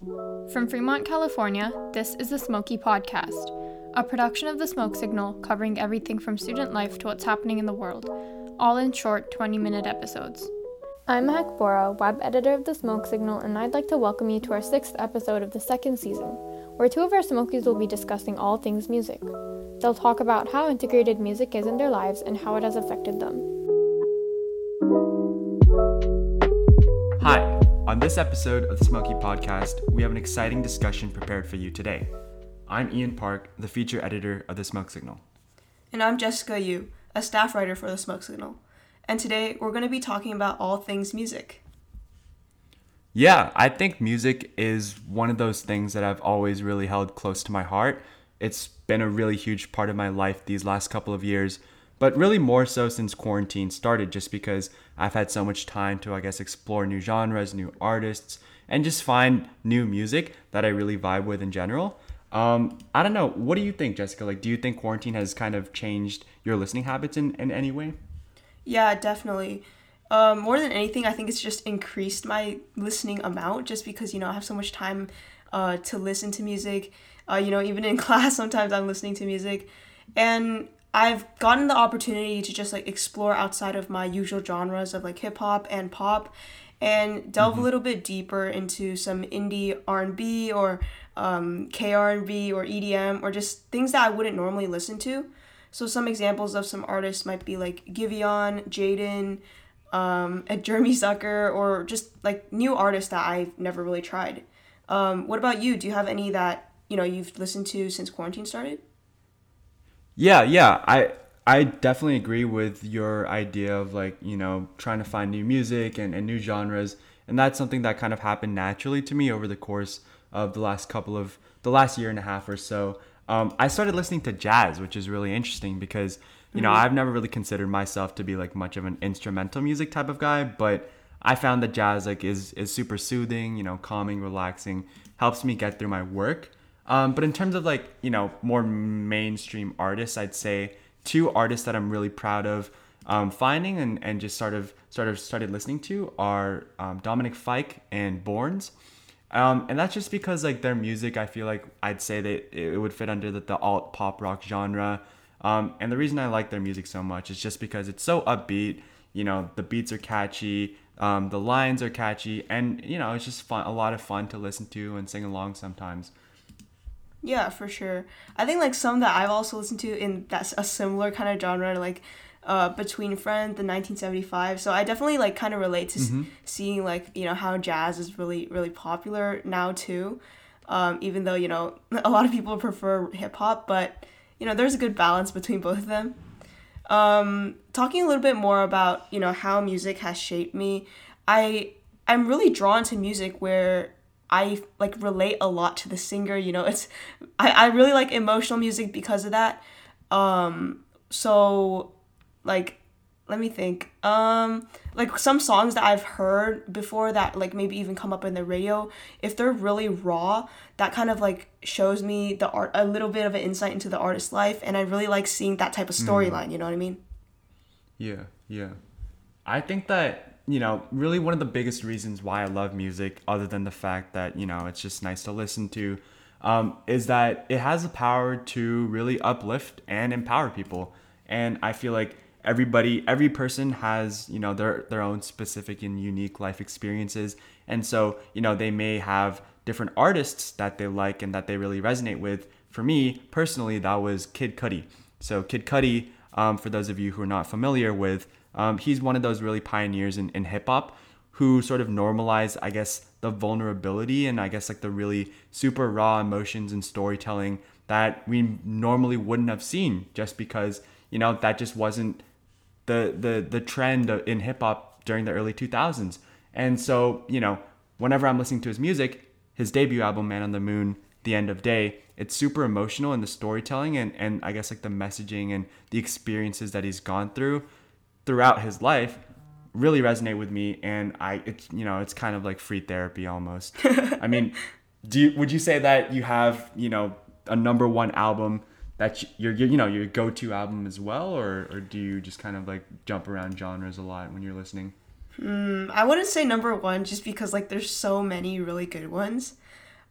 From Fremont, California, this is the Smokie Podcast, a production of the Smoke Signal covering everything from student life to what's happening in the world, all in short 20 minute episodes. I'm Mahek Bhora, web editor of the Smoke Signal, and I'd like to welcome you to our sixth episode of the second season, where two of our Smokies will be discussing all things music. They'll talk about how integrated music is in their lives and how it has affected them. On this episode of the Smokie Podcast, we have an exciting discussion prepared for you today. I'm Ian Park, the feature editor of the Smoke Signal. And I'm Jessica Yu, a staff writer for the Smoke Signal. And today we're going to be talking about all things music. Yeah, I think music is one of those things that I've always really held close to my heart. It's been a really huge part of my life these last couple of years, but really more so since quarantine started, just because I've had so much time to, I guess, explore new genres, new artists, and just find new music that I really vibe with in general. Um, I don't know. What do you think, Jessica? Like, do you think quarantine has kind of changed your listening habits in, in any way? Yeah, definitely. Um, more than anything, I think it's just increased my listening amount just because, you know, I have so much time uh, to listen to music. Uh, you know, even in class, sometimes I'm listening to music. And I've gotten the opportunity to just like explore outside of my usual genres of like hip hop and pop and delve mm-hmm. a little bit deeper into some indie R&B or um, KR&B or EDM or just things that I wouldn't normally listen to. So some examples of some artists might be like Giveon, Jaden, um, a Jeremy Zucker, or just like new artists that I've never really tried. Um, what about you? Do you have any that you know you've listened to since quarantine started? Yeah, yeah. I I definitely agree with your idea of like, you know, trying to find new music and, and new genres. And that's something that kind of happened naturally to me over the course of the last couple of the last year and a half or so. Um, I started listening to jazz, which is really interesting because, you know, mm-hmm. I've never really considered myself to be like much of an instrumental music type of guy, but I found that jazz like is is super soothing, you know, calming, relaxing, helps me get through my work. Um, but in terms of like you know more mainstream artists, I'd say two artists that I'm really proud of um, finding and, and just sort of sort of started listening to are um, Dominic Fike and Borns. Um, and that's just because like their music, I feel like I'd say that it would fit under the, the alt pop rock genre. Um, and the reason I like their music so much is just because it's so upbeat. You know, the beats are catchy, um, the lines are catchy, and you know, it's just fun, a lot of fun to listen to and sing along sometimes. Yeah, for sure. I think like some that I've also listened to in that's a similar kind of genre, like uh, Between Friends, the 1975. So I definitely like kind of relate to mm-hmm. seeing like you know how jazz is really really popular now too. Um, even though you know a lot of people prefer hip hop, but you know there's a good balance between both of them. Um, talking a little bit more about you know how music has shaped me, I I'm really drawn to music where I like relate a lot to the singer. You know, it's I, I really like emotional music because of that. Um, so like let me think. Um, like some songs that I've heard before that like maybe even come up in the radio, if they're really raw, that kind of like shows me the art a little bit of an insight into the artist's life, and I really like seeing that type of mm. storyline. Mm. You know what I mean? Yeah, yeah. I think that you know, really one of the biggest reasons why I love music, other than the fact that, you know, it's just nice to listen to, um, is that it has the power to really uplift and empower people. And I feel like everybody, every person has, you know, their, their own specific and unique life experiences. And so, you know, they may have different artists that they like and that they really resonate with. For me, personally, that was Kid Cudi. So, Kid Cudi, um, for those of you who are not familiar with, um, he's one of those really pioneers in, in hip hop who sort of normalized, I guess, the vulnerability and I guess like the really super raw emotions and storytelling that we normally wouldn't have seen just because, you know, that just wasn't the the the trend in hip hop during the early 2000s. And so, you know, whenever I'm listening to his music, his debut album Man on the Moon, The End of Day, it's super emotional in the storytelling and and I guess like the messaging and the experiences that he's gone through throughout his life really resonate with me and I it's you know it's kind of like free therapy almost. I mean, do you, would you say that you have, you know, a number one album that your you know, your go-to album as well or or do you just kind of like jump around genres a lot when you're listening? Mm, I wouldn't say number one just because like there's so many really good ones.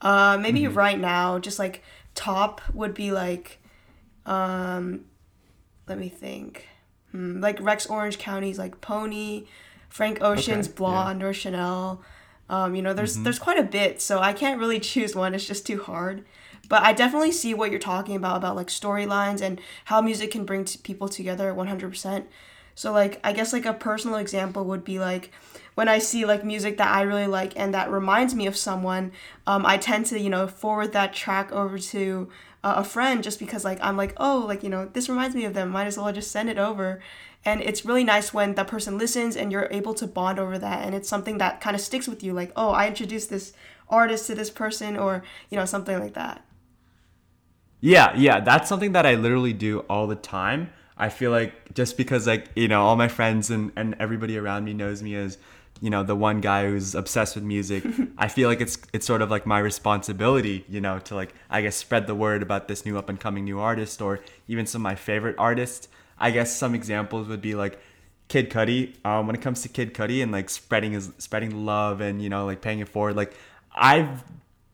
Uh, maybe right now, just like top would be like, um, let me think, like Rex Orange County's like Pony, Frank Ocean's Okay, yeah. Blonde or Chanel. Um, you know, there's there's quite a bit, so I can't really choose one. It's just too hard. But I definitely see what you're talking about about like storylines and how music can bring t- people together 100%. So like I guess like a personal example would be like when I see like music that I really like and that reminds me of someone, um, I tend to you know forward that track over to uh, a friend just because like I'm like oh like you know this reminds me of them. Might as well just send it over. And it's really nice when that person listens and you're able to bond over that and it's something that kind of sticks with you like oh I introduced this artist to this person or you know something like that. Yeah, yeah, that's something that I literally do all the time. I feel like just because like, you know, all my friends and, and everybody around me knows me as, you know, the one guy who's obsessed with music, I feel like it's it's sort of like my responsibility, you know, to like I guess spread the word about this new up and coming new artist or even some of my favorite artists. I guess some examples would be like Kid Cudi. Um, when it comes to Kid Cudi and like spreading his spreading love and you know like paying it forward, like I've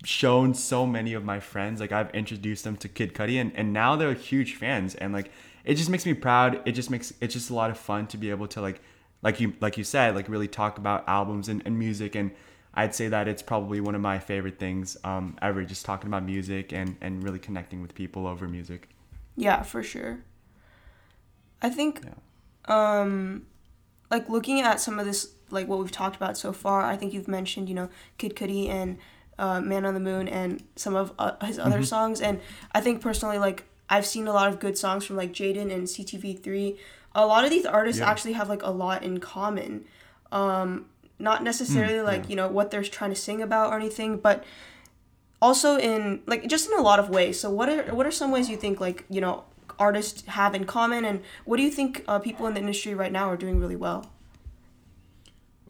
shown so many of my friends like I've introduced them to Kid Cudi and, and now they're huge fans and like it just makes me proud. It just makes it's just a lot of fun to be able to like like you like you said like really talk about albums and, and music and I'd say that it's probably one of my favorite things um, ever just talking about music and and really connecting with people over music. Yeah, for sure. I think um like looking at some of this like what we've talked about so far, I think you've mentioned, you know, Kid Cudi and uh, Man on the Moon and some of uh, his other songs and I think personally like I've seen a lot of good songs from like Jaden and CTV3. A lot of these artists Yeah. actually have like a lot in common. Um not necessarily like, yeah. you know, what they're trying to sing about or anything, but also in like just in a lot of ways. So what are what are some ways you think like you know artists have in common, and what do you think uh, people in the industry right now are doing really well?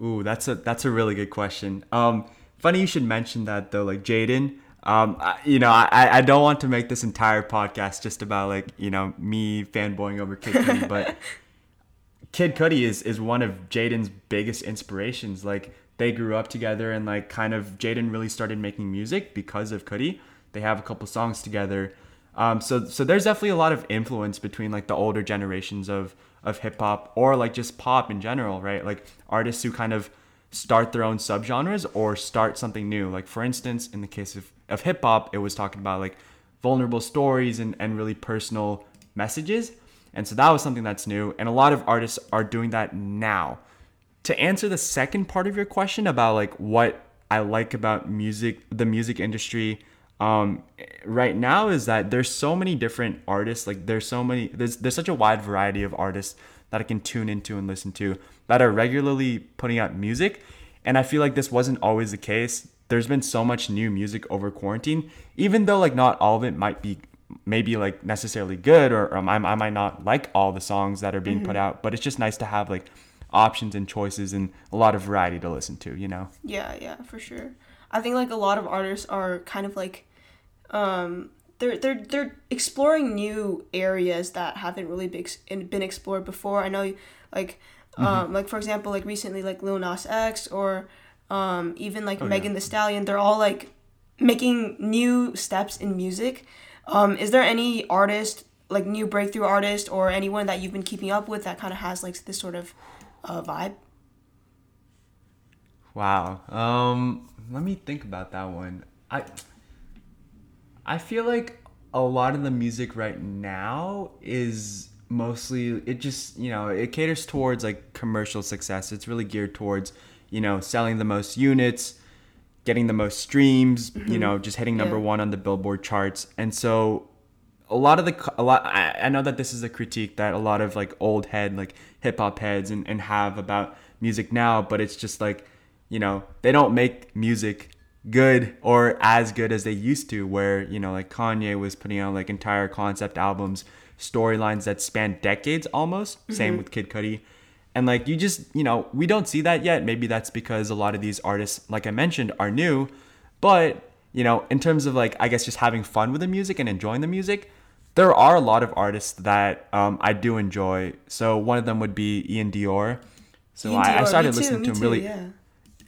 Ooh, that's a that's a really good question. Um, funny you should mention that though. Like Jaden, um, I, you know, I I don't want to make this entire podcast just about like you know me fanboying over Kid Cudi, but Kid Cudi is is one of Jaden's biggest inspirations. Like they grew up together, and like kind of Jaden really started making music because of Cudi. They have a couple songs together. Um, so so there's definitely a lot of influence between like the older generations of of hip hop or like just pop in general, right? Like artists who kind of start their own subgenres or start something new. Like for instance, in the case of, of hip hop, it was talking about like vulnerable stories and, and really personal messages. And so that was something that's new. And a lot of artists are doing that now. To answer the second part of your question about like what I like about music, the music industry, um, right now is that there's so many different artists. Like there's so many, there's there's such a wide variety of artists that I can tune into and listen to that are regularly putting out music. And I feel like this wasn't always the case. There's been so much new music over quarantine, even though like not all of it might be maybe like necessarily good or um, I, I might not like all the songs that are being put out, but it's just nice to have like options and choices and a lot of variety to listen to, you know? Yeah, yeah, for sure. I think like a lot of artists are kind of like um they're they're they're exploring new areas that haven't really been been explored before. I know like um like for example like recently like Lil Nas X or um even like Oh, yeah. Megan Thee Stallion, they're all like making new steps in music. Um is there any artist like new breakthrough artist or anyone that you've been keeping up with that kind of has like this sort of uh, vibe? Wow. Um, let me think about that one. I I feel like a lot of the music right now is mostly it just, you know, it caters towards like commercial success. It's really geared towards, you know, selling the most units, getting the most streams, you mm-hmm. know, just hitting number Yeah. 1 on the Billboard charts. And so a lot of the a lot I, I know that this is a critique that a lot of like old head like hip hop heads and, and have about music now but it's just like you know they don't make music good or as good as they used to where you know like Kanye was putting out like entire concept albums storylines that span decades almost same with Kid Cudi and like you just you know we don't see that yet maybe that's because a lot of these artists like I mentioned are new but you know, in terms of like, I guess just having fun with the music and enjoying the music, there are a lot of artists that um, I do enjoy. So one of them would be iann dior. So Ian I, I started too, listening to him too, really. yeah.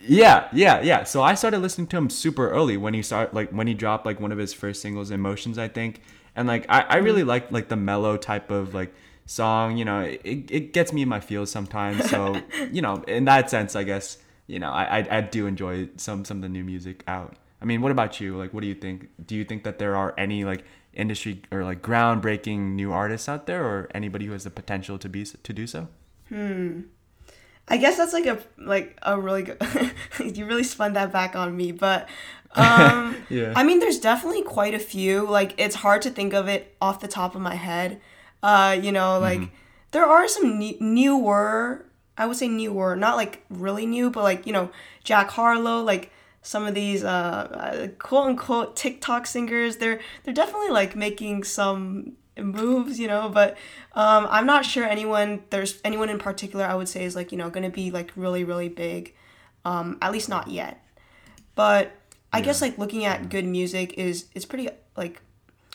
Yeah, yeah, yeah. So I started listening to him super early when he started like when he dropped like one of his first singles, Emotions, I think. And like I, I really like like the mellow type of like song, you know, it, it gets me in my feels sometimes. So, you know, in that sense I guess, you know, I, I I do enjoy some some of the new music out. I mean, what about you? Like what do you think? Do you think that there are any like industry or like groundbreaking new artists out there or anybody who has the potential to be to do so? Hmm. I guess that's like a like a really good. you really spun that back on me, but um, yeah. I mean, there's definitely quite a few. Like it's hard to think of it off the top of my head. Uh, you know, like mm-hmm. there are some ne- newer. I would say newer, not like really new, but like you know, Jack Harlow, like some of these uh, uh quote unquote TikTok singers. They're they're definitely like making some moves, you know, but um, I'm not sure anyone there's anyone in particular I would say is like, you know, gonna be like really, really big. Um, at least not yet. But I yeah. guess like looking at good music is it's pretty like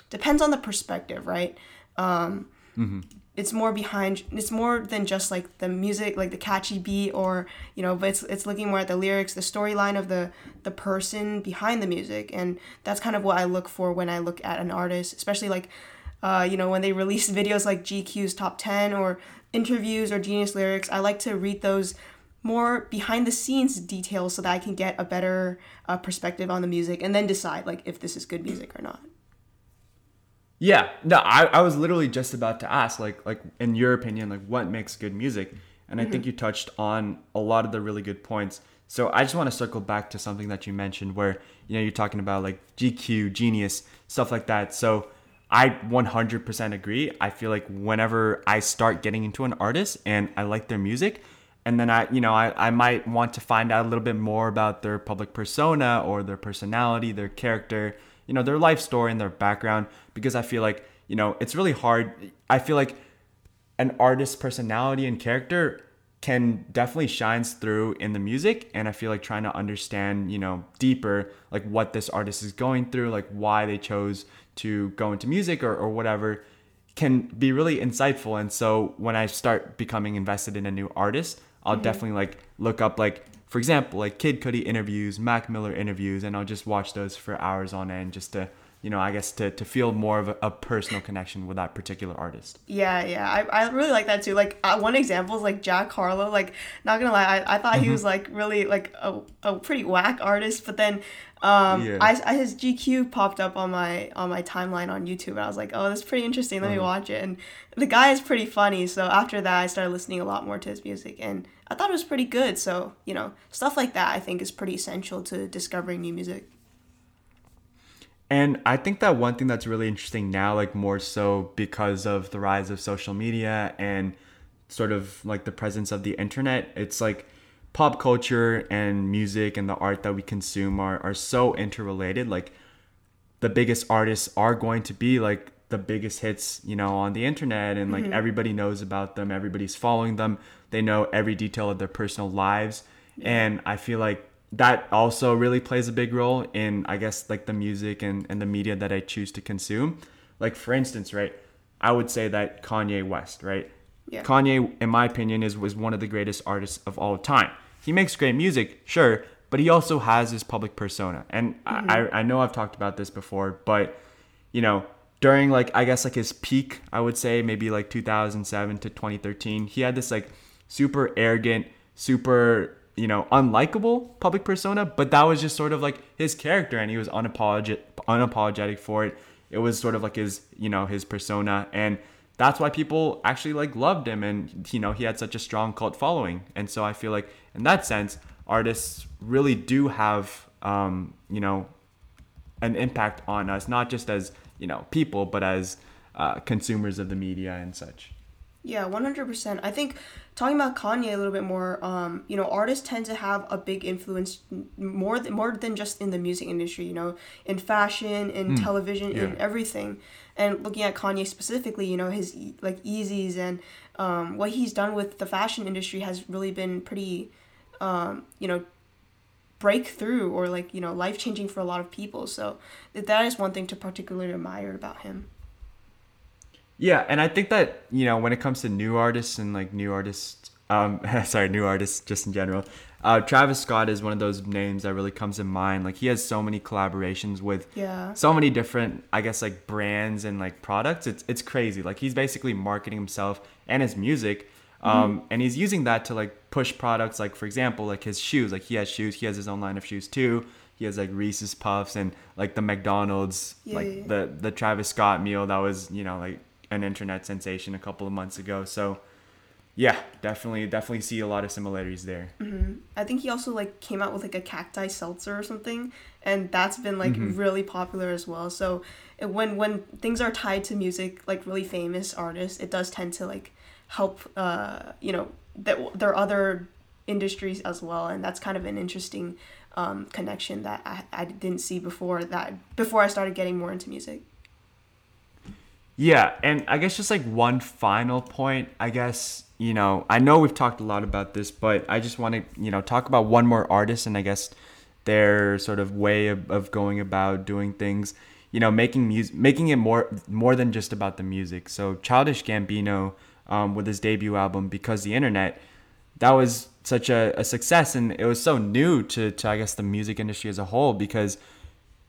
depends on the perspective, right? Um, mm-hmm. It's more behind. It's more than just like the music, like the catchy beat, or you know. But it's it's looking more at the lyrics, the storyline of the the person behind the music, and that's kind of what I look for when I look at an artist, especially like uh, you know, when they release videos like GQ's top 10 or interviews or Genius Lyrics, I like to read those more behind the scenes details so that I can get a better uh, perspective on the music and then decide like if this is good music or not. Yeah, no, I, I was literally just about to ask like like in your opinion like what makes good music, and mm-hmm. I think mm-hmm. you touched on a lot of the really good points. So I just want to circle back to something that you mentioned where you know you're talking about like GQ, Genius, stuff like that. So I 100% agree. I feel like whenever I start getting into an artist and I like their music, and then I, you know, I, I might want to find out a little bit more about their public persona or their personality, their character, you know, their life story and their background, because I feel like, you know, it's really hard. I feel like an artist's personality and character can definitely shines through in the music and i feel like trying to understand you know deeper like what this artist is going through like why they chose to go into music or, or whatever can be really insightful. And so when I start becoming invested in a new artist, I'll mm-hmm. definitely like look up like for example like Kid Cudi interviews, Mac Miller interviews, and I'll just watch those for hours on end just to you know, I guess to, to feel more of a, a, personal connection with that particular artist. Yeah, yeah, I, I really like that too. Like uh, one example is like Jack Harlow. Like not gonna lie, I, I thought mm-hmm. he was like really like a, a pretty whack artist, but then um, yeah. I, I his GQ popped up on my on my timeline on YouTube, and I was like, oh, that's pretty interesting. Let mm-hmm. me watch it. And the guy is pretty funny. So after that, I started listening a lot more to his music, and I thought it was pretty good. So you know, stuff like that I think is pretty essential to discovering new music. And I think that one thing that's really interesting now, like more so because of the rise of social media and sort of like the presence of the internet, it's like pop culture and music and the art that we consume are, are so interrelated. Like the biggest artists are going to be like the biggest hits, you know, on the internet and like mm-hmm. everybody knows about them, everybody's following them, they know every detail of their personal lives. Yeah. And I feel like that also really plays a big role in I guess like the music and, and the media that I choose to consume. Like for instance, right, I would say that Kanye West, right? Yeah. Kanye, in my opinion, is was one of the greatest artists of all time. He makes great music, sure, but he also has his public persona. And mm-hmm. I, I know I've talked about this before, but you know, during like I guess like his peak, I would say maybe like 2007 to 2013, he had this like super arrogant, super you know, unlikable public persona, but that was just sort of like his character and he was unapologetic unapologetic for it. It was sort of like his, you know, his persona and that's why people actually like loved him and you know, he had such a strong cult following. And so I feel like in that sense, artists really do have um, you know, an impact on us not just as, you know, people, but as uh, consumers of the media and such. Yeah, 100%. I think talking about Kanye a little bit more, um, you know, artists tend to have a big influence more than, more than just in the music industry, you know, in fashion, in mm, television, yeah. in everything. And looking at Kanye specifically, you know, his like Yeezys and um, what he's done with the fashion industry has really been pretty, um, you know, breakthrough or like, you know, life changing for a lot of people. So that is one thing to particularly admire about him. Yeah, and I think that you know when it comes to new artists and like new artists, um, sorry, new artists just in general, Uh, Travis Scott is one of those names that really comes to mind. Like he has so many collaborations with Yeah. so many different, I guess, like brands and like products. It's it's crazy. Like he's basically marketing himself and his music, um, and he's using that to like push products. Like for example, like his shoes. Like he has shoes. He has his own line of shoes too. He has like Reese's Puffs and like the McDonald's, Yeah, like yeah, the the Travis Scott meal that was you know like an internet sensation a couple of months ago. So yeah, definitely definitely see a lot of similarities there. I think he also like came out with like a cacti seltzer or something, and that's been like Mm-hmm. really popular as well. So when when things are tied to music, like really famous artists, it does tend to like help. Uh, you know, that there are other industries as well, and that's kind of an interesting um, connection that I, I didn't see before that before I started getting more into music. Yeah, and I guess just like one final point, I guess, you know, I know we've talked a lot about this, but I just want to, you know, talk about one more artist and I guess their sort of way of, of going about doing things, you know, making music, making it more more than just about the music. So Childish Gambino um, with his debut album Because the Internet, that was such a, a success. And it was so new to, to I guess the music industry as a whole because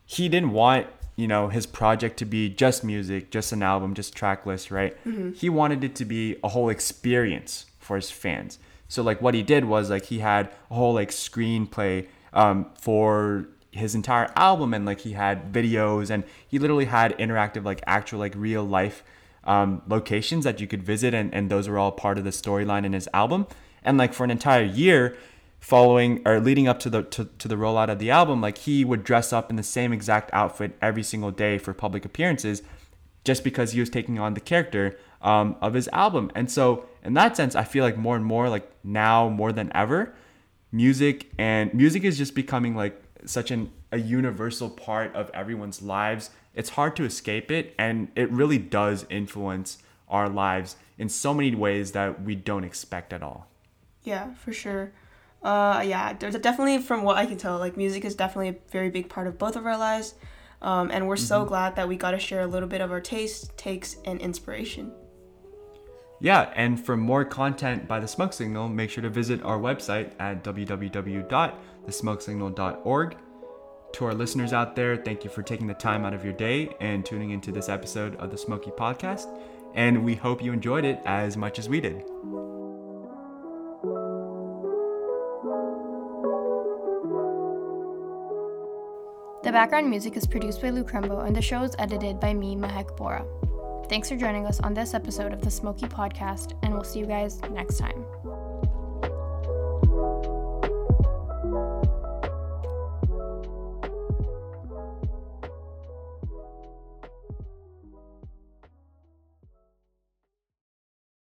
he didn't want you know his project to be just music just an album just track list right? He wanted it to be a whole experience for his fans. So like what he did was like he had a whole like screenplay um, for his entire album. And like he had videos and he literally had interactive like actual like real life um, locations that you could visit and, and those were all part of the storyline in his album. And like for an entire year following or leading up to the to, to the rollout of the album like he would dress up in the same exact outfit every single day for public appearances just because he was taking on the character um, of his album. And so in that sense i feel like more and more like now more than ever music and music is just becoming like such an a universal part of everyone's lives it's hard to escape it and it really does influence our lives in so many ways that we don't expect at all Yeah, for sure. Uh, yeah, there's definitely from what I can tell, like music is definitely a very big part of both of our lives, um, and we're so glad that we got to share a little bit of our taste, takes, and inspiration. Yeah, and for more content by The Smoke Signal, make sure to visit our website at www.thesmokesignal.org. To our listeners out there, thank you for taking the time out of your day and tuning into this episode of the Smokie Podcast. And we hope you enjoyed it as much as we did. The background music is produced by Lukrembo, and the show is edited by me, Mahek Bhora. Thanks for joining us on this episode of the Smokie Podcast, and we'll see you guys next time.